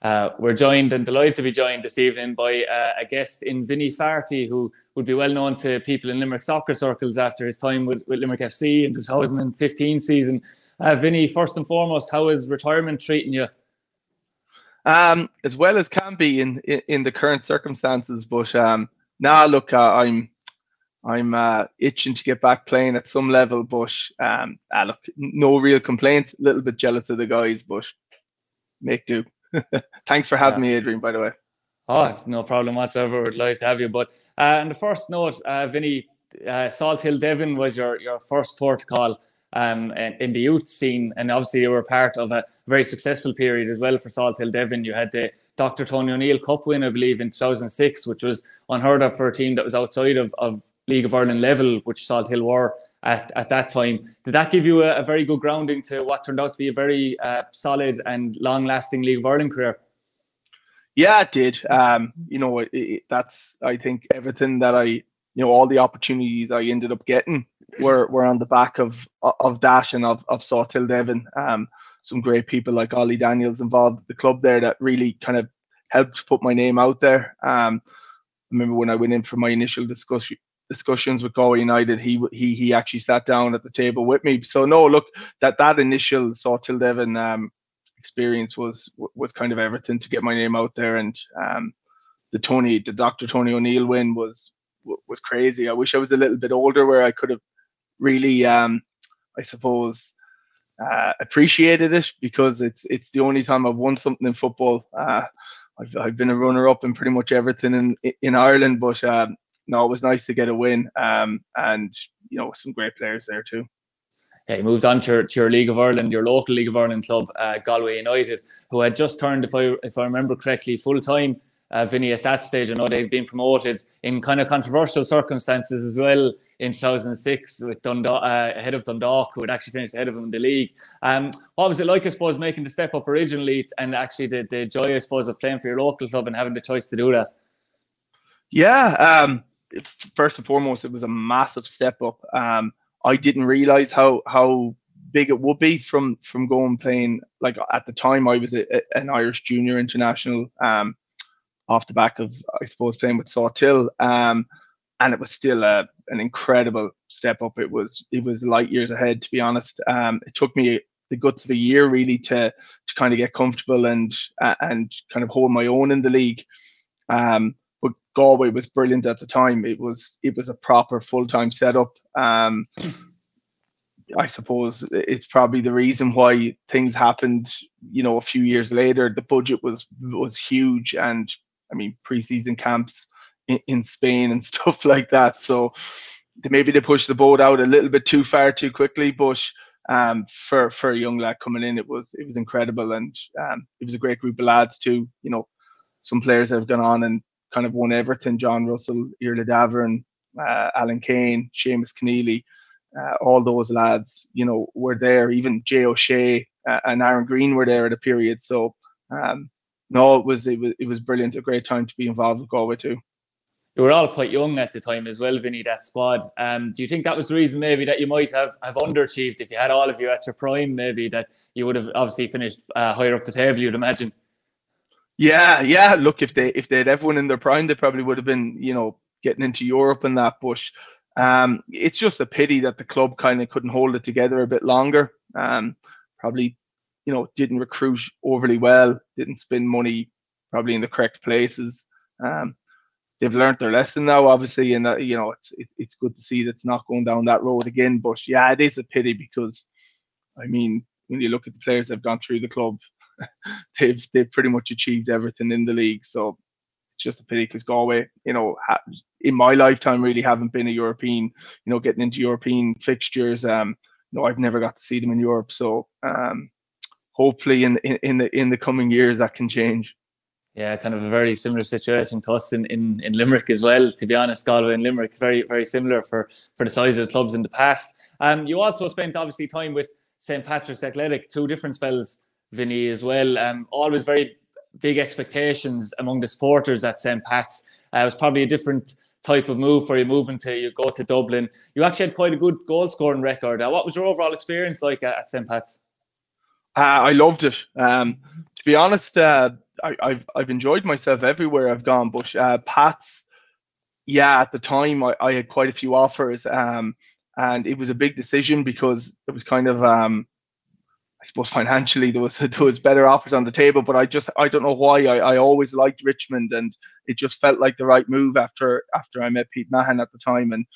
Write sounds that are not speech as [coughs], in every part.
Uh, we're joined and delighted to be joined this evening by uh, a guest in Vinny Faherty, who would be well known to people in Limerick soccer circles after his time with, with Limerick FC in the 2015 season. Uh, Vinny, first and foremost, how is retirement treating you? Um, as well as can be in in, in the current circumstances, but um, now look, uh, I'm I'm uh, itching to get back playing at some level, but um, ah, look, no real complaints. A little bit jealous of the guys, but make do. [laughs] Thanks for having yeah. me, Adrian. By the way. Oh, no problem whatsoever. Would like to have you. But uh, on the first note, uh, Vinny, uh, Salthill Devon was your your first port call um, in the youth scene, and obviously you were part of a very successful period as well for Salthill Devon. You had the Dr. Tony O'Neill Cup win, I believe, in 2006, which was unheard of for a team that was outside of, of League of Ireland level, which Salthill were at, at that time. Did that give you a, a, very good grounding to what turned out to be a very uh, solid and long lasting League of Ireland career? Yeah, it did. Um, you know, it, it, that's, I think, everything that I, you know, all the opportunities I ended up getting were, were on the back of of that and of, of Salthill Devon. Um, some great people like Ollie Daniels involved at the club there that really kind of helped put my name out there. Um, I remember when I went in for my initial discussion discussions with Galway United, he he he actually sat down at the table with me. So no, look, that that initial Salthill Devon um, experience was was kind of everything to get my name out there, and um, the Tony, the Dr. Tony O'Neill win was was crazy. I wish I was a little bit older where I could have really, um, I suppose, uh, appreciated it because it's it's the only time I've won something in football. Uh, I've, I've been a runner up in pretty much everything in in Ireland, but um, no, it was nice to get a win. Um, and you know, some great players there too. Yeah, you moved on to your, to your League of Ireland, your local League of Ireland club, uh, Galway United, who had just turned, if I if I remember correctly, full time. Uh, Vinny, at that stage, I know they'd been promoted in kind of controversial circumstances as well in 2006 with Dundalk, uh, ahead of Dundalk, who had actually finished ahead of them in the league. Um, what was it like, I suppose, making the step up originally and actually the, the joy, I suppose, of playing for your local club and having the choice to do that? Yeah, um, first and foremost, it was a massive step up. Um, I didn't realize how how big it would be from from going playing like at the time I was a, a, an Irish junior international um, off the back of I suppose playing with Salthill. Um, and it was still a, an incredible step up. It was it was light years ahead to be honest. Um, it took me the guts of a year really to to kind of get comfortable and uh, and kind of hold my own in the league. Um, Galway was brilliant at the time. It was it was a proper full time setup. Um, I suppose it's probably the reason why things happened. You know, a few years later, the budget was was huge, and I mean preseason camps in, in Spain and [laughs] stuff like that. So maybe they pushed the boat out a little bit too far too quickly, but um, for for a young lad coming in, it was it was incredible, and um, it was a great group of lads too. You know, some players have gone on and kind of won everything. John Russell, Iarla Davern, uh, Alan Keane, Seamus Keneally, uh, all those lads, you know, were there. Even Jay O'Shea uh, and Aaron Green were there at a period. So um, no, it was it was it was brilliant. A great time to be involved with Galway too. You were all quite young at the time as well, Vinny. That squad. Um, do you think that was the reason maybe that you might have have underachieved if you had all of you at your prime? Maybe that you would have obviously finished uh, higher up the table. You'd imagine. Yeah, yeah. Look, if they if they had everyone in their prime, they probably would have been, you know, getting into Europe and that. But um, it's just a pity that the club kind of couldn't hold it together a bit longer. Um, probably, you know, didn't recruit overly well, didn't spend money probably in the correct places. Um, they've learned their lesson now, obviously, and uh, you know, it's it, it's good to see that's not going down that road again. But yeah, it is a pity because, I mean, when you look at the players that have gone through the club, [laughs] they've they've pretty much achieved everything in the league. So it's just a pity because Galway, you know, ha- in my lifetime really haven't been a European, you know, getting into European fixtures. Um, I've never got to see them in Europe. So um, hopefully in, in in the in the coming years that can change. Yeah, kind of a very similar situation to us in, in, in Limerick as well. To be honest, Galway and Limerick very very similar for for the size of the clubs in the past. Um, you also spent obviously time with St Patrick's Athletic, two different spells Vinny as well. Um, always very big expectations among the supporters at St. Pat's. Uh, it was probably a different type of move for you moving to you go to Dublin. You actually had quite a good goal scoring record. Uh, what was your overall experience like at, at St. Pat's? Uh, I loved it. Um, to be honest, uh, I, have I've enjoyed myself everywhere I've gone. But uh, Pats, yeah, at the time I, I had quite a few offers, um, and it was a big decision because it was kind of um, I suppose financially there was [laughs] there was better offers on the table, but I just I don't know why I, I always liked Richmond and it just felt like the right move after after I met Pete Mahon at the time and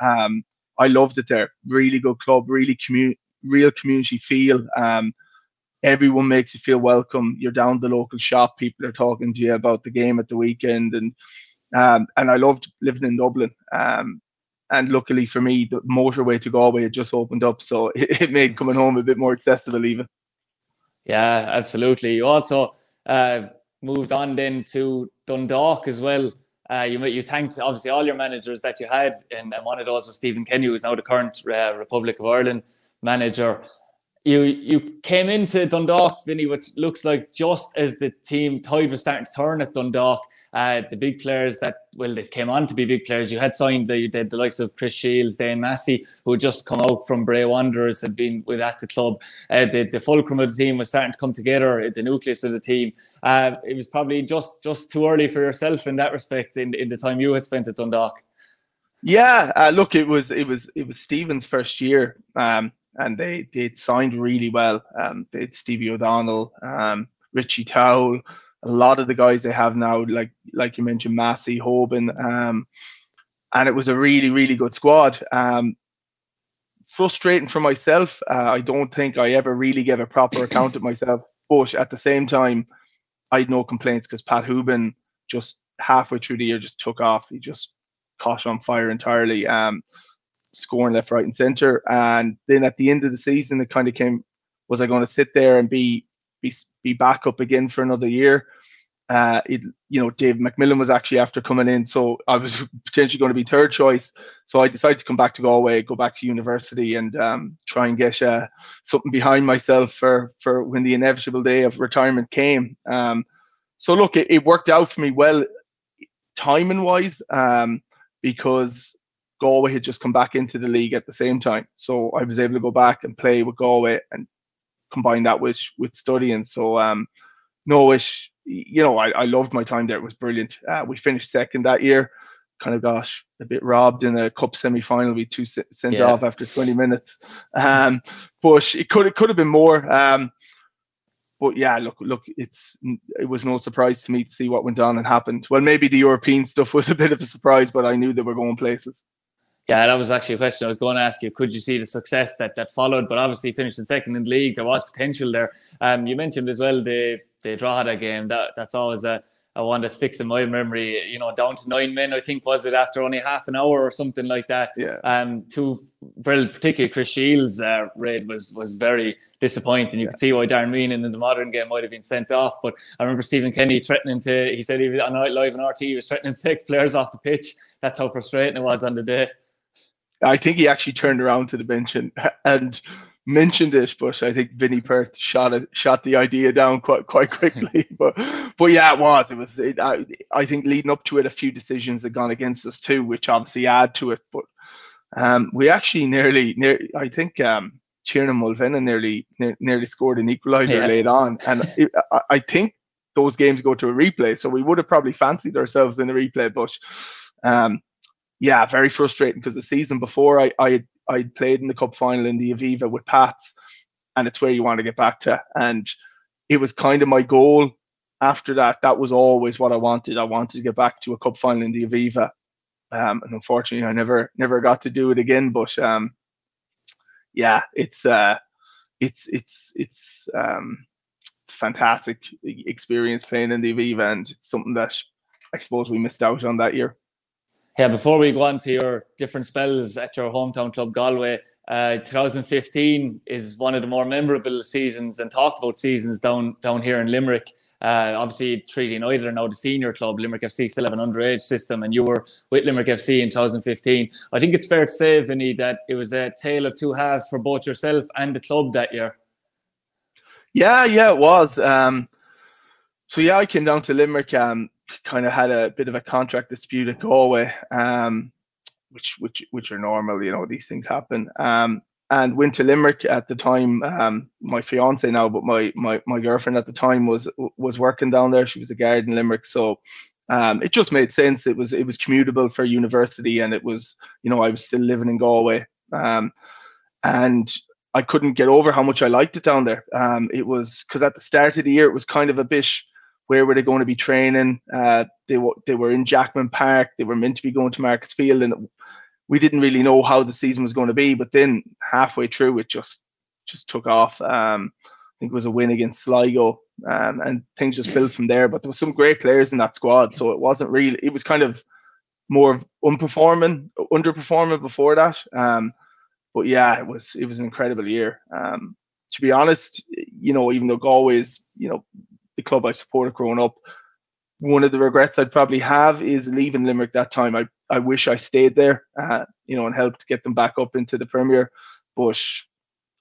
um, I loved it there. Really good club, really community, real community feel. Um, everyone makes you feel welcome. You're down the local shop, people are talking to you about the game at the weekend, and um, and I loved living in Dublin. Um, and luckily for me, the motorway to Galway had just opened up, so [laughs] it, it made coming home a bit more accessible, even. Yeah, absolutely. You also uh, moved on then to Dundalk as well. Uh, you you thanked obviously all your managers that you had, and, and one of those was Stephen Kenny, who is now the current uh, Republic of Ireland manager. You you came into Dundalk, Vinny, which looks like just as the team tide was starting to turn at Dundalk, uh, the big players that well they came on to be big players. You had signed the, did the likes of Chris Shields, Dane Massey, who had just come out from Bray Wanderers, had been with at the club. Uh, the, the fulcrum of the team was starting to come together. The nucleus of the team. Uh, it was probably just just too early for yourself in that respect in in the time you had spent at Dundalk. Yeah, uh, look, it was it was it was Stephen's first year, um, and they they signed really well. Um, they had Stevie O'Donnell, um, Richie Towell a lot of the guys they have now, like like you mentioned, Massey, Hoban, um, and it was a really really good squad. Um, frustrating for myself. Uh, I don't think I ever really gave a proper account of myself, but at the same time, I had no complaints because Pat Hoban just halfway through the year just took off. He just caught on fire entirely, um, scoring left, right, and center. And then at the end of the season, it kind of came: was I going to sit there and be be be back up again for another year. Uh, it, you know, Dave McMillan was actually after coming in, so I was [laughs] potentially going to be third choice. So I decided to come back to Galway, go back to university, and um, try and get uh, something behind myself for for when the inevitable day of retirement came. Um, so look, it, it, worked out for me well, timing wise, um, because Galway had just come back into the league at the same time. So I was able to go back and play with Galway and combine that with with studying. So um, no, it, you know, I, I loved my time there. It was brilliant. Uh, we finished second that year. Kind of got a bit robbed in a cup semi final. We two sent yeah. off after 20 minutes. Um, but it could it could have been more. Um, but yeah, look, look, it's it was no surprise to me to see what went on and happened. Well, maybe the European stuff [laughs] was a bit of a surprise, but I knew they were going places. Yeah, that was actually a question I was going to ask you. Could you see the success that that followed? But obviously, finishing second in the league, there was potential there. Um, you mentioned as well the the Drogheda game. That that's always a, a one that sticks in my memory. You know, down to nine men, I think was it after only half an hour or something like that. Yeah. Um, two very particularly Chris Shields' uh, raid was was very disappointing. You yeah. could see why Darren Meenan in the modern game might have been sent off. But I remember Stephen Kenny threatening to. He said he was on live on RT. He was threatening to take players off the pitch. That's how frustrating it was on the day. I think he actually turned around to the bench and, and mentioned it, but I think Vinny Perth shot it, shot the idea down quite quite quickly. [laughs] but but yeah, it was. It was. It, I, I think leading up to it, a few decisions had gone against us too, which obviously add to it. But um, we actually nearly, near. I think um, Tiernan Mulvenna nearly ne- nearly scored an equaliser yeah. late on, and [laughs] it, I, I think those games go to a replay. So we would have probably fancied ourselves in a replay, but um, yeah, very frustrating because the season before I I I played in the cup final in the Aviva with Pats, and it's where you want to get back to. And it was kind of my goal after that. That was always what I wanted. I wanted to get back to a cup final in the Aviva. Um, and unfortunately, I never never got to do it again. But um, yeah, it's uh, it's it's it's um, fantastic experience playing in the Aviva, and it's something that I suppose we missed out on that year. Yeah, before we go on to your different spells at your hometown club, Galway, uh, 2015 is one of the more memorable seasons and talked about seasons down down here in Limerick. Uh, obviously, Treaty United are now the senior club. Limerick FC still have an underage system, and you were with Limerick FC in 2015. I think it's fair to say, Vinny, that it was a tale of two halves for both yourself and the club that year. Yeah, yeah, it was. Um, so yeah, I came down to Limerick. Um, kind of had a bit of a contract dispute at Galway, um, which which which are normal. You know, these things happen. Um, and went to Limerick at the time. Um, my fiance now, but my, my my girlfriend at the time was was working down there. She was a guard in Limerick, so um, it just made sense. It was it was commutable for university, and it was you know I was still living in Galway, um, and I couldn't get over how much I liked it down there. Um, it was because at the start of the year it was kind of a bit where were they going to be training? Uh, they were they were in Jackman Park. They were meant to be going to Markets Field, and we didn't really know how the season was going to be. But then halfway through, it just just took off. Um, I think it was a win against Sligo, um, and things just built from there. But there was some great players in that squad, so it wasn't really. It was kind of more unperforming, underperforming before that. Um, but yeah, it was it was an incredible year. Um, to be honest, you know, even though Galway's you know the club I supported growing up, one of the regrets I'd probably have is leaving Limerick that time. I, I wish I stayed there, uh, you know, and helped get them back up into the Premier. But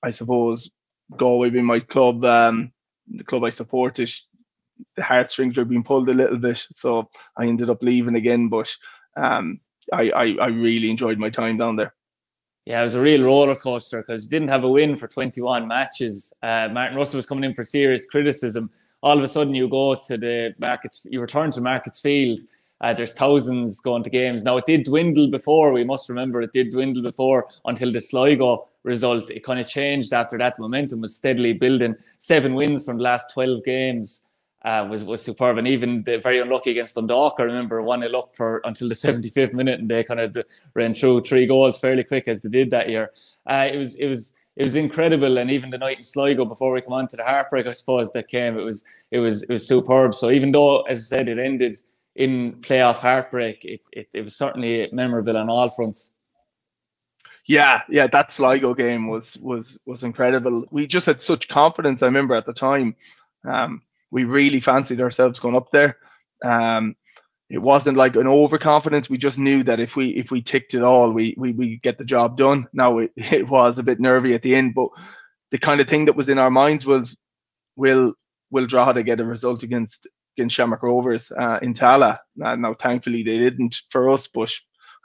I suppose Galway being my club, um, the club I supported, the heartstrings were being pulled a little bit, so I ended up leaving again. But um, I, I, I really enjoyed my time down there. Yeah, it was a real roller coaster because didn't have a win for 21 matches. Uh, Martin Russell was coming in for serious criticism all of a sudden you go to the markets, you return to Markets Field. Uh, there's thousands going to games. Now, it did dwindle before. We must remember it did dwindle before until the Sligo result. It kind of changed after that. The momentum was steadily building. Seven wins from the last 12 games uh, was, was superb. And even the very unlucky against Dundalk, I remember 1 0 up for until the 75th minute, and they kind of ran through three goals fairly quick as they did that year. Uh, it was, it was, it was incredible. And even the night in Sligo, before we come on to the heartbreak, I suppose that came, it was it was it was superb. So even though, as I said, it ended in playoff heartbreak, it it, it was certainly memorable on all fronts. Yeah, yeah, that Sligo game was was was incredible. We just had such confidence. I remember at the time, um, we really fancied ourselves going up there. Um, it wasn't like an overconfidence. We just knew that if we if we ticked it all, we we we get the job done. Now it, [laughs] it was a bit nervy at the end, but the kind of thing that was in our minds was, will will Drogheda get a result against against Shamrock Rovers uh, in Tallaght? Uh, now, thankfully, they didn't for us, but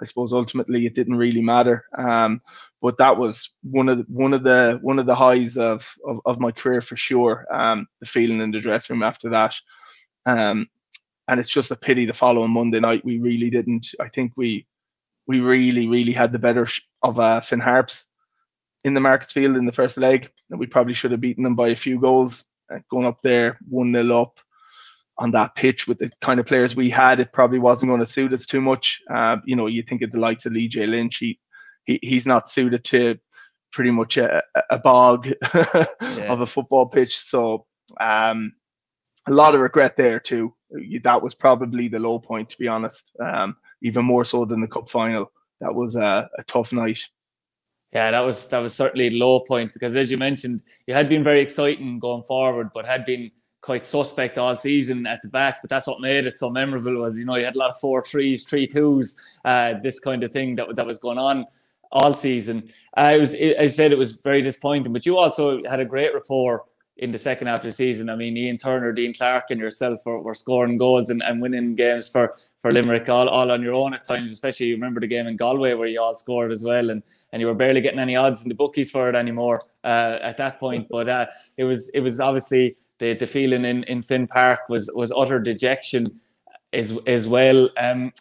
I suppose ultimately it didn't really matter. Um, but that was one of the, one of the one of the highs of of, of my career for sure. Um, the feeling in the dressing room after that. Um, and it's just a pity the following Monday night we really didn't. I think we we really really had the better of uh, Finn Harps in the Markets Field in the first leg, and we probably should have beaten them by a few goals. Uh, going up there one 0 up on that pitch with the kind of players we had, it probably wasn't going to suit us too much. Uh, you know, you think of the likes of Lee J Lynch, he, he he's not suited to pretty much a, a bog [laughs] yeah. of a football pitch. So um, a lot of regret there too. That was probably the low point, to be honest. Um, even more so than the cup final. That was a, a tough night. Yeah, that was that was certainly low point because, as you mentioned, it had been very exciting going forward, but had been quite suspect all season at the back. But that's what made it so memorable. Was you know you had a lot of four threes, three twos, uh, this kind of thing that that was going on all season. Uh, it was, it, I said, it was very disappointing. But you also had a great rapport in the second half of the season. I mean, Ian Turner, Dean Clarke, and yourself were, were scoring goals and, and winning games for, for Limerick all, all on your own at times, especially you remember the game in Galway where you all scored as well and, and you were barely getting any odds in the bookies for it anymore uh, at that point. But uh, it was it was obviously the, the feeling in, in Finn Park was was utter dejection as as well. Um,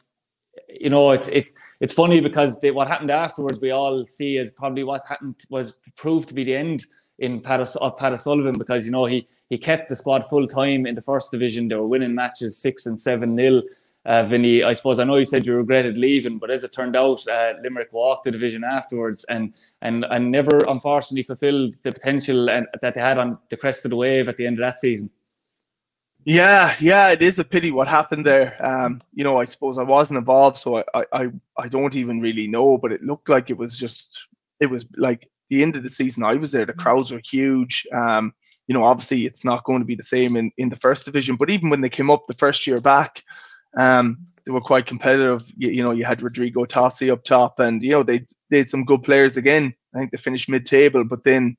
you know, it's it it's funny because they, what happened afterwards we all see as probably what happened was proved to be the end in Pat, of Pat O'Sullivan because you know he he kept the squad full time in the first division. They were winning matches six and seven nil. Uh, Vinny, I suppose I know you said you regretted leaving, but as it turned out, uh, Limerick walked the division afterwards and and and never unfortunately fulfilled the potential and, that they had on the crest of the wave at the end of that season. Yeah, yeah, it is a pity what happened there. Um, you know, I suppose I wasn't involved, so I, I, I don't even really know. But it looked like it was just, it was like the end of the season, I was there. The mm. crowds were huge. Um, you know, obviously it's not going to be the same in, in the first division, but even when they came up the first year back, um, they were quite competitive. You, you know, you had Rodrigo Tosi up top, and you know they they had some good players again. I think they finished mid-table, but then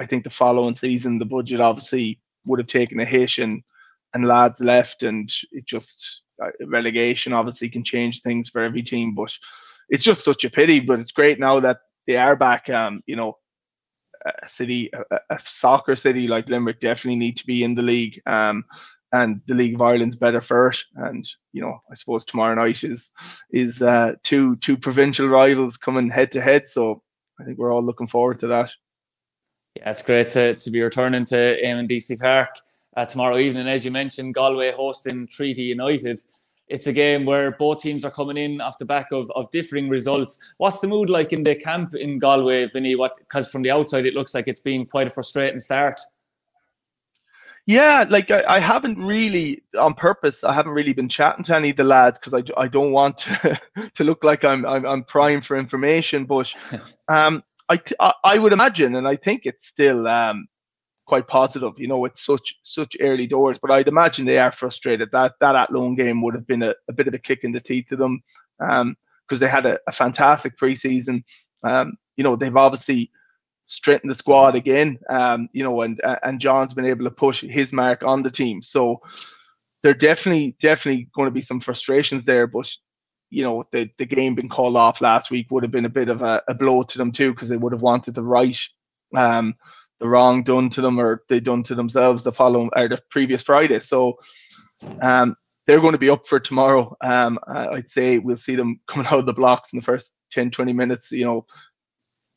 I think the following season the budget obviously would have taken a hit, and and lads left, and it just uh, relegation obviously can change things for every team. But it's just such a pity. But it's great now that they are back. Um, you know, a city, a, a, soccer city like Limerick definitely need to be in the league. Um, and the League of Ireland's better for it. And you know, I suppose tomorrow night is is uh, two two provincial rivals coming head to head. So I think we're all looking forward to that. Yeah, it's great to, to be returning to Eamonn Deacy Park uh, tomorrow evening. As you mentioned, Galway hosting Treaty United. It's a game where both teams are coming in off the back of, of differing results. What's the mood like in the camp in Galway, Vinny? What because from the outside it looks like it's been quite a frustrating start. Yeah, like I, I, haven't really on purpose. I haven't really been chatting to any of the lads because I, I don't want to, [laughs] to look like I'm, I'm I'm prying for information. But [laughs] um, I I would imagine, and I think it's still um quite positive. You know, it's such such early doors, but I'd imagine they are frustrated. That that Athlone game would have been a, a bit of a kick in the teeth to them um because they had a, a fantastic preseason. Um, you know, they've obviously strengthened the squad again. Um, you know, and and John's been able to push his mark on the team. So there definitely definitely going to be some frustrations there, but you know the the game being called off last week would have been a bit of a, a blow to them too because they would have wanted the right um the wrong done to them or they done to themselves the following or the previous Friday. So um they're going to be up for tomorrow. Um, I'd say we'll see them [laughs] coming out of the blocks in the first 10, 20 minutes, you know,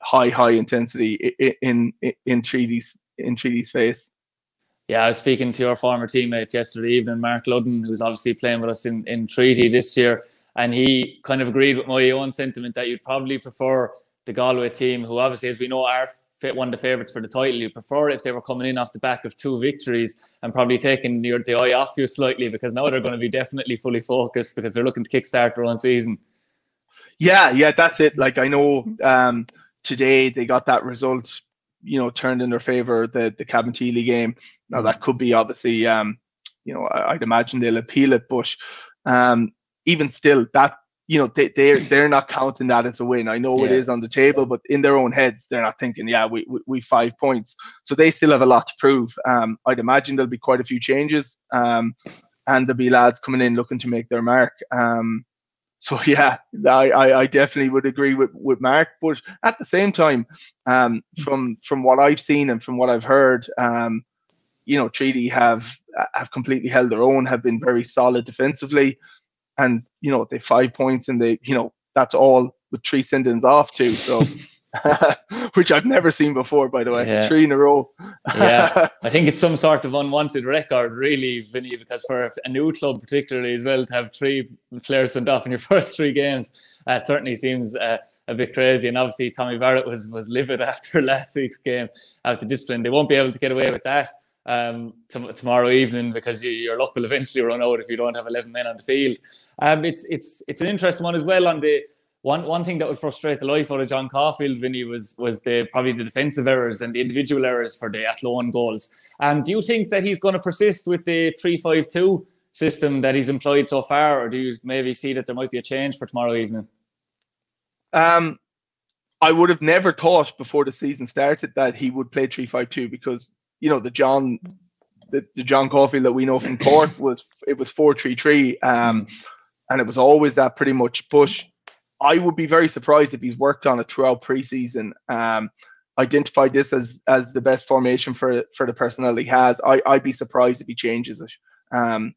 high high intensity in in, in Treaty's in Treaty's face. Yeah, I was speaking to your former teammate yesterday evening, Marc Ludden, who's obviously playing with us in, in Treaty this year, and he kind of agreed with my own sentiment that you'd probably prefer the Galway team, who obviously, as we know, are one of the favourites for the title. You prefer if they were coming in off the back of two victories and probably taking your, the eye off you slightly because now they're going to be definitely fully focused because they're looking to kickstart their own season. Yeah, yeah, that's it. Like I know um, today they got that result, you know, turned in their favor, the the Cabinteely game. Now that could be obviously, um, you know, I, would imagine they'll appeal it, but um, even still, that you know, they they're they're not counting that as a win. I know yeah. it is on the table, but in their own heads, they're not thinking, yeah, we, we we five points. So they still have a lot to prove. Um, I'd imagine there'll be quite a few changes. Um, and there'll be lads coming in looking to make their mark. Um, so [laughs] yeah, I, I, definitely would agree with, with Mark. But at the same time, um, from from what I've seen and from what I've heard, um, you know, Treaty have have completely held their own, have been very solid defensively, and you know they five points and they you know that's all with three sendings off too. So [laughs] [laughs] which I've never seen before, by the way. Yeah. Three in a row. yeah, [laughs] I think it's some sort of unwanted record, really, Vinny, because for a new club, particularly as well, to have three players sent off in your first three games, uh, it certainly seems uh, a bit crazy. And obviously, Tommy Barrett was was livid after last week's game after discipline. They won't be able to get away with that. Um, t- tomorrow evening because you, your luck will eventually run out if you don't have 11 men on the field. Um, it's it's it's an interesting one as well on the one one thing that would frustrate the life out of John Caulfield, Vinny, was was the probably the defensive errors and the individual errors for the Athlone goals. And do you think that he's going to persist with the three five two system that he's employed so far, or do you maybe see that there might be a change for tomorrow evening? Um, I would have never thought before the season started that he would play three five two because you know the John the, the John Caulfield that we know from Cork [coughs] was it was four three three, um, and it was always that pretty much push I would be very surprised if he's worked on it throughout preseason. Um, identified this as as the best formation for for the personnel he has. I I'd be surprised if he changes it. Um,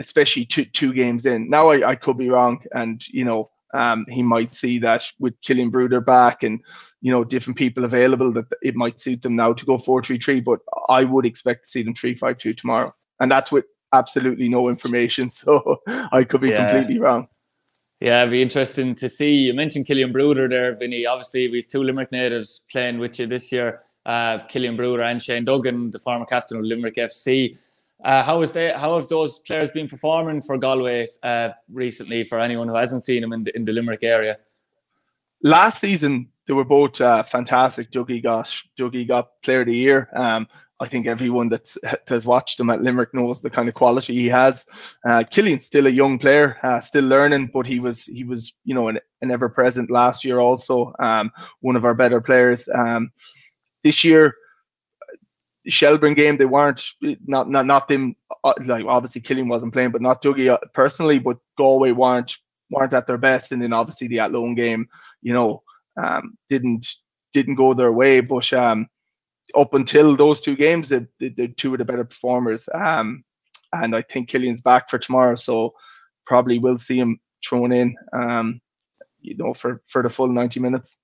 especially two two games in. Now I, I could be wrong, and you know um, he might see that with Killian Brouder back and you know different people available that it might suit them now to go four three three. But I would expect to see them three five two tomorrow, and that's with absolutely no information. [laughs] So I could be yeah. completely wrong. Yeah, it'd be interesting to see. You mentioned Killian Brouder there, Vinny. Obviously, we've two Limerick natives playing with you this year. Uh, Killian Brouder and Shane Duggan, the former captain of Limerick FC. Uh, how is they? How have those players been performing for Galway uh, recently? For anyone who hasn't seen them in the, in the Limerick area, last season they were both uh, fantastic. Dougie got Dougie got Player of the Year. Um, I think everyone that has watched him at Limerick knows the kind of quality he has. Uh, Killian's still a young player, uh, still learning, but he was he was you know an, an ever present last year also. Um, one of our better players. Um, this year, Shelbourne game they weren't not not not them uh, like obviously Killian wasn't playing, but not Dougie uh, personally, but Galway weren't weren't at their best, and then obviously the Athlone game, you know. um, didn't didn't go their way. But um, up until those two games, they, they, they're two of the better performers. Um, and I think Killian's back for tomorrow, so probably we'll see him thrown in, um, you know, for for the full ninety minutes.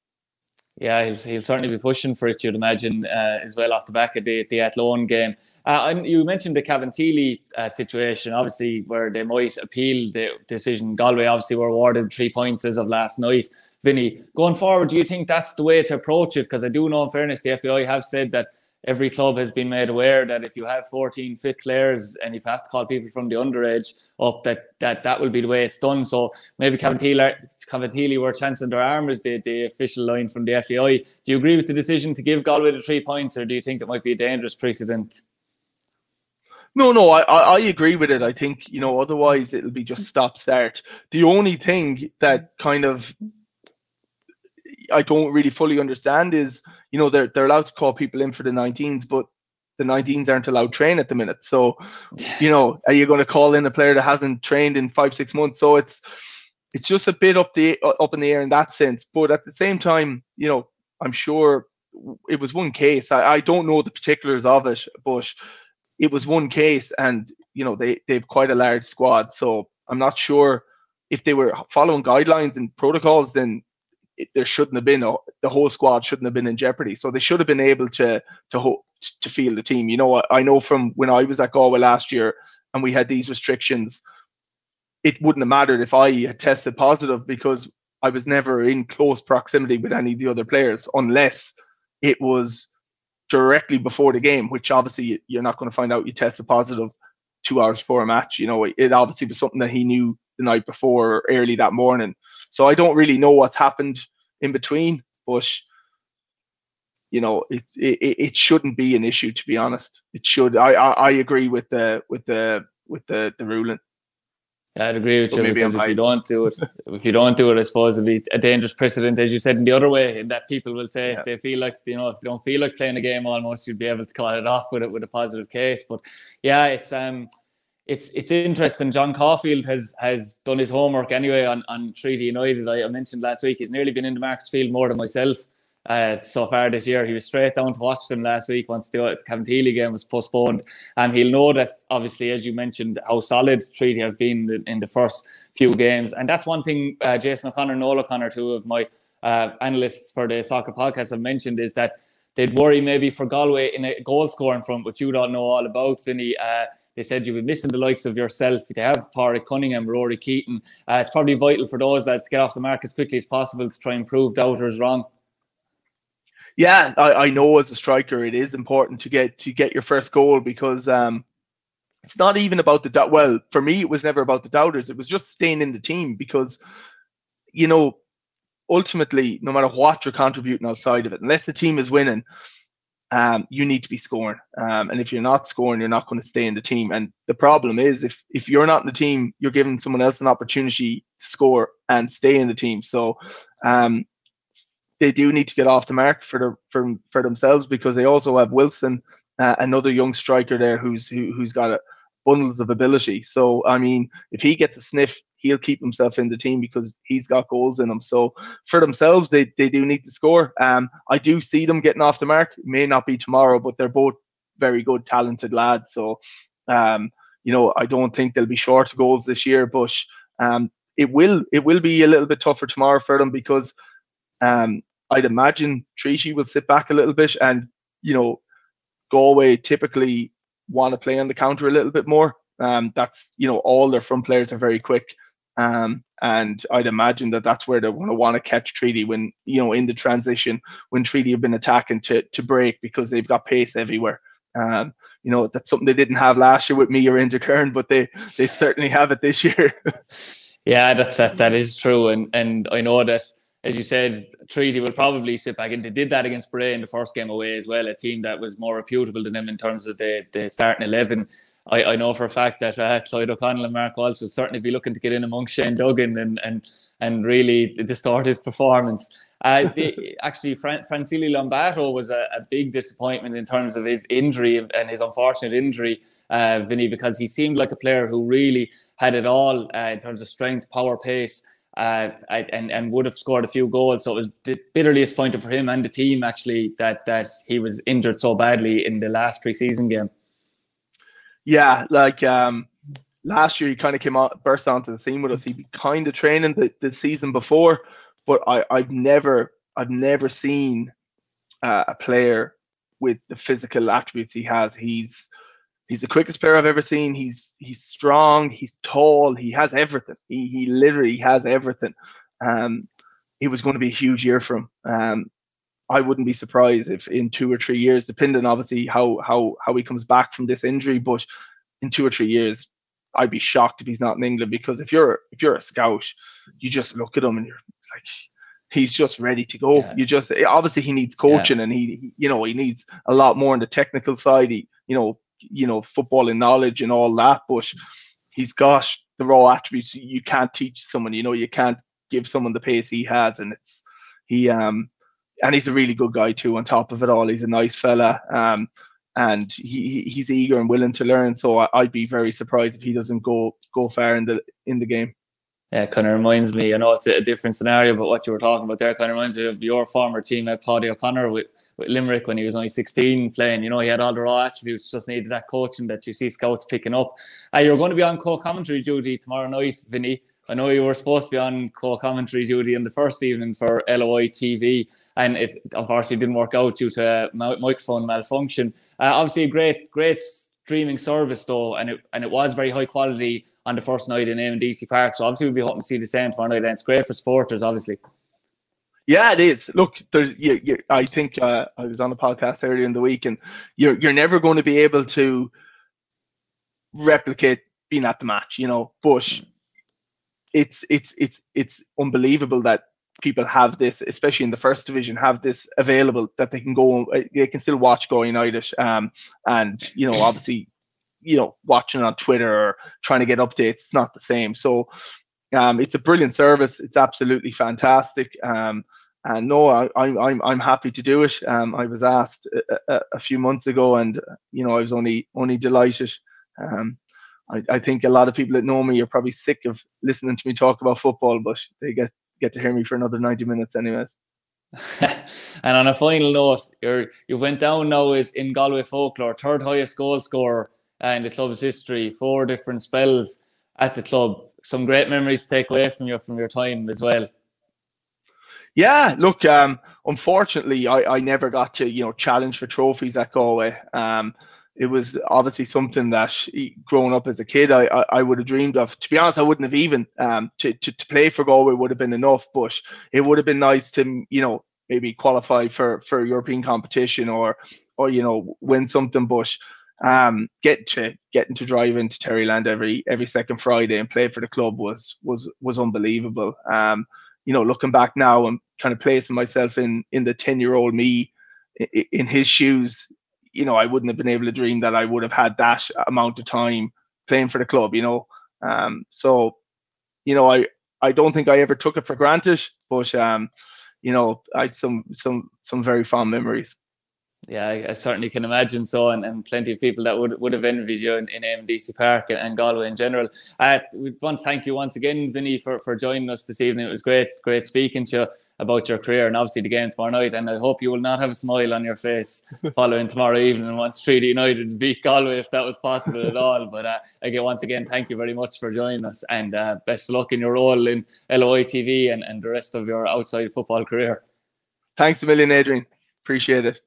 Yeah, he'll, he'll certainly be pushing for it, you'd imagine, uh, as well off the back of the, the Athlone game. Uh, and you mentioned the Cabinteely uh, situation, obviously, where they might appeal the decision. Galway obviously were awarded three points as of last night. Vinny, going forward, do you think that's the way to approach it? Because I do know, in fairness, the FAI have said that every club has been made aware that if you have 14 fit players and if you have to call people from the underage up, that that, that will be the way it's done. So maybe Cabinteely were chancing their arm as the, the official line from the FAI. Do you agree with the decision to give Galway the three points, or do you think it might be a dangerous precedent? No, no, I, I agree with it. I think, you know, otherwise it'll be just stop start. The only thing that kind of I don't really fully understand is, you know, they're they're allowed to call people in for the 19s, but the 19s aren't allowed train at the minute. So, [sighs] you know, are you going to call in a player that hasn't trained in five six months? So it's it's just a bit up the up in the air in that sense. But at the same time, you know, I'm sure it was one case. I, I don't know the particulars of it, but it was one case, and you know they they've quite a large squad. So I'm not sure if they were following guidelines and protocols, then it, there shouldn't have been a, the whole squad shouldn't have been in jeopardy. So they should have been able to to ho- to feel the team. You know, I know from when I was at Galway last year and we had these restrictions, it wouldn't have mattered if I had tested positive because I was never in close proximity with any of the other players unless it was directly before the game, which obviously you're not going to find out you tested positive two hours before a match. You know, it obviously was something that he knew the night before or early that morning. So I don't really know what's happened in between, but you know, it, it it shouldn't be an issue to be honest. It should. I I, I agree with the with the with the the ruling. I'd agree with but you because if you don't do it, [laughs] if you don't do it, I suppose it'll be a dangerous precedent, as you said, in the other way, in that people will say yeah. if they feel like you know if they don't feel like playing a game, almost you'd be able to call it off with it with a positive case. But yeah, it's um it's it's interesting. John Caulfield has has done his homework anyway on, on Treaty United. I, mentioned last week he's nearly been in the Markets field more than myself uh, so far this year. He was straight down to watch them last week once the Cabinteely game was postponed. And he'll know that, obviously, as you mentioned, how solid Treaty have been in the first few games. And that's one thing uh, Jason O'Connor and Noel O'Connor, two of my uh, analysts for the soccer podcast, have mentioned is that they'd worry maybe for Galway in a goal scoring front, which you don't know all about, Vinny. Uh, they said you'll be missing the likes of yourself. They have Pádraig Cunningham, Rory Keaton. Uh, it's probably vital for those lads to get off the mark as quickly as possible to try and prove doubters wrong. Yeah, I, I know as a striker it is important to get to get your first goal because um, it's not even about the doubt. Well, for me, it was never about the doubters. It was just staying in the team because, you know, ultimately, no matter what you're contributing outside of it, unless the team is winning, um, you need to be scoring. Um, and if you're not scoring, you're not going to stay in the team. And the problem is, if if you're not in the team, you're giving someone else an opportunity to score and stay in the team. So um, they do need to get off the mark for the, for for themselves because they also have Wilson, uh, another young striker there who's who, who's got a bundles of ability. So I mean, if he gets a sniff, he'll keep himself in the team because he's got goals in him. So for themselves, they, they do need to score. Um, I do see them getting off the mark. It may not be tomorrow, but they're both very good, talented lads. So um, you know, I don't think they'll be short goals this year, but um, it will it will be a little bit tougher tomorrow for them because um, I'd imagine Treaty will sit back a little bit and you know Galway typically want to play on the counter a little bit more. Um, that's you know all their front players are very quick, um, and I'd imagine that that's where they want to want to catch Treaty when you know in the transition when Treaty have been attacking to to break because they've got pace everywhere. Um, you know that's something they didn't have last year with me or Interkern, but they they certainly have it this year. [laughs] yeah, that's that, that is true, and and I know that as you said, Treaty will probably sit back and they did that against Bray in the first game away as well, a team that was more reputable than them in terms of the, the starting 11. I, I know for a fact that uh, Clyde O'Connell and Mark Walsh will certainly be looking to get in amongst Shane Duggan and, and, and really distort his performance. Uh, the, [laughs] actually, Fran- Francely Lomboto was a, a, big disappointment in terms of his injury and his unfortunate injury, uh, Vinny, because he seemed like a player who really had it all uh, in terms of strength, power, pace uh, and and would have scored a few goals. So it was bitterly disappointing for him and the team actually that that he was injured so badly in the last preseason game. Yeah, like um, last year he kind of came out burst onto the scene with us. He kind of training the, the season before, but I I've never I've never seen uh, a player with the physical attributes he has. He's he's the quickest player I've ever seen. He's he's strong. He's tall. He has everything. He he literally has everything. Um, it was going to be a huge year for him. Um, I wouldn't be surprised if in two or three years, depending obviously how how how he comes back from this injury, but in two or three years, I'd be shocked if he's not in England because if you're if you're a scout, you just look at him and you're like he's just ready to go. Yeah. You just obviously he needs coaching yeah. and he you know he needs a lot more on the technical side. He you know you know, footballing knowledge and all that, but he's got the raw attributes you can't teach someone. You know, you can't give someone the pace he has, and it's he um and he's a really good guy too. On top of it all, he's a nice fella. Um, and he, he's eager and willing to learn. So I, would be very surprised if he doesn't go go far in the in the game yeah, kind of reminds me. I know it's a, different scenario, but what you were talking about there kind of reminds me of your former teammate Paddy O'Connor with, with Limerick when he was only 16 playing. You know, he had all the raw attributes, just needed that coaching that you see scouts picking up. Uh, you're going to be on co-commentary duty tomorrow night, Vinny. I know you were supposed to be on co-commentary duty in the first evening for LOI TV, and it unfortunately didn't work out due to microphone malfunction. Uh, obviously, a great, great streaming service though, and it and it was very high quality on the first night in Deacy Park. So obviously we'll be hoping to see the same tomorrow night. And it's great for supporters, obviously. Yeah, it is. Look, there's. You, you, I think uh, I was on a podcast earlier in the week, and you're you're never going to be able to replicate being at the match, you know. But it's it's it's it's unbelievable that people have this, especially in the first division, have this available that they can go, they can still watch Go United. Um, and you know, [laughs] obviously you know watching on Twitter or trying to get updates. It's not the same. So um, it's a brilliant service. It's absolutely fantastic. Um, and no, I, am I'm I'm happy to do it. Um, I was asked a, a, a, few months ago, and you know I was only only delighted. Um, I, I think a lot of people that know me are probably sick of listening to me talk about football, but they get get to hear me for another 90 minutes anyways. [laughs] and on a final note, you're you went down now is in Galway folklore, third highest goal scorer in the club's history, four different spells at the club. Some great memories to take away from you from your time as well. Yeah, look, um, unfortunately, I, I never got to you know challenge for trophies at Galway. Um, it was obviously something that growing up as a kid, I, I, I, would have dreamed of. To be honest, I wouldn't have even um, to, to, to play for Galway would have been enough, but it would have been nice to you know maybe qualify for for European competition or or you know win something. But um, get to getting to drive into Terryland every every second Friday and play for the club was was was unbelievable. Um, you know, looking back now and kind of placing myself in in the ten year old me in, in his shoes, you know, I wouldn't have been able to dream that I would have had that amount of time playing for the club. You know, um, so you know, I I don't think I ever took it for granted, but um, you know, I had some some some very fond memories yeah, I, I, certainly can imagine so, and, and plenty of people that would, would have envied you in, in Park and, and Galway in general. Uh, we want to thank you once again, Vinny, for, for joining us this evening. It was great, great speaking to you about your career and obviously the game tomorrow night. And I hope you will not have a smile on your face [laughs] following tomorrow evening want Treaty United beat Galway if that was possible at [laughs] all. But uh, again, once again, thank you very much for joining us and uh, best of luck in your role in LOI TV and, and the rest of your outside football career. Thanks a million, Adrian. Appreciate it.